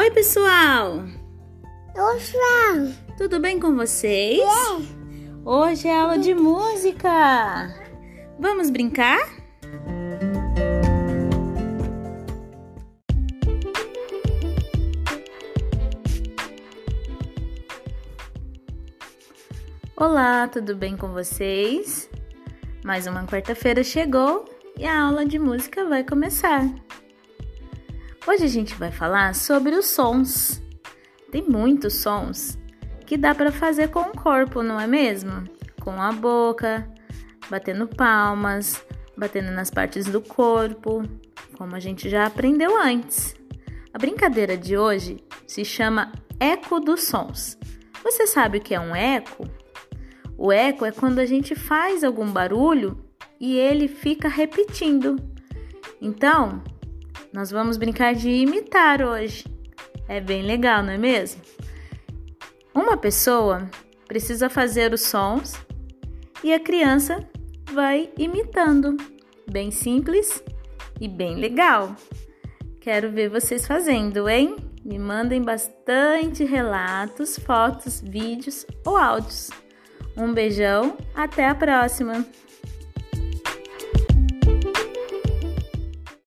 Oi, pessoal! Olá! Tudo bem com vocês? É. Hoje é aula de música. Vamos brincar? Olá, tudo bem com vocês? Mais uma quarta-feira chegou e a aula de música vai começar. Hoje a gente vai falar sobre os sons. Tem muitos sons que dá para fazer com o corpo, não é mesmo? Com a boca, batendo palmas, batendo nas partes do corpo, como a gente já aprendeu antes. A brincadeira de hoje se chama Eco dos Sons. Você sabe o que é um eco? O eco é quando a gente faz algum barulho e ele fica repetindo. Então, nós vamos brincar de imitar hoje. É bem legal, não é mesmo? Uma pessoa precisa fazer os sons e a criança vai imitando. Bem simples e bem legal. Quero ver vocês fazendo, hein? Me mandem bastante relatos, fotos, vídeos ou áudios. Um beijão, até a próxima!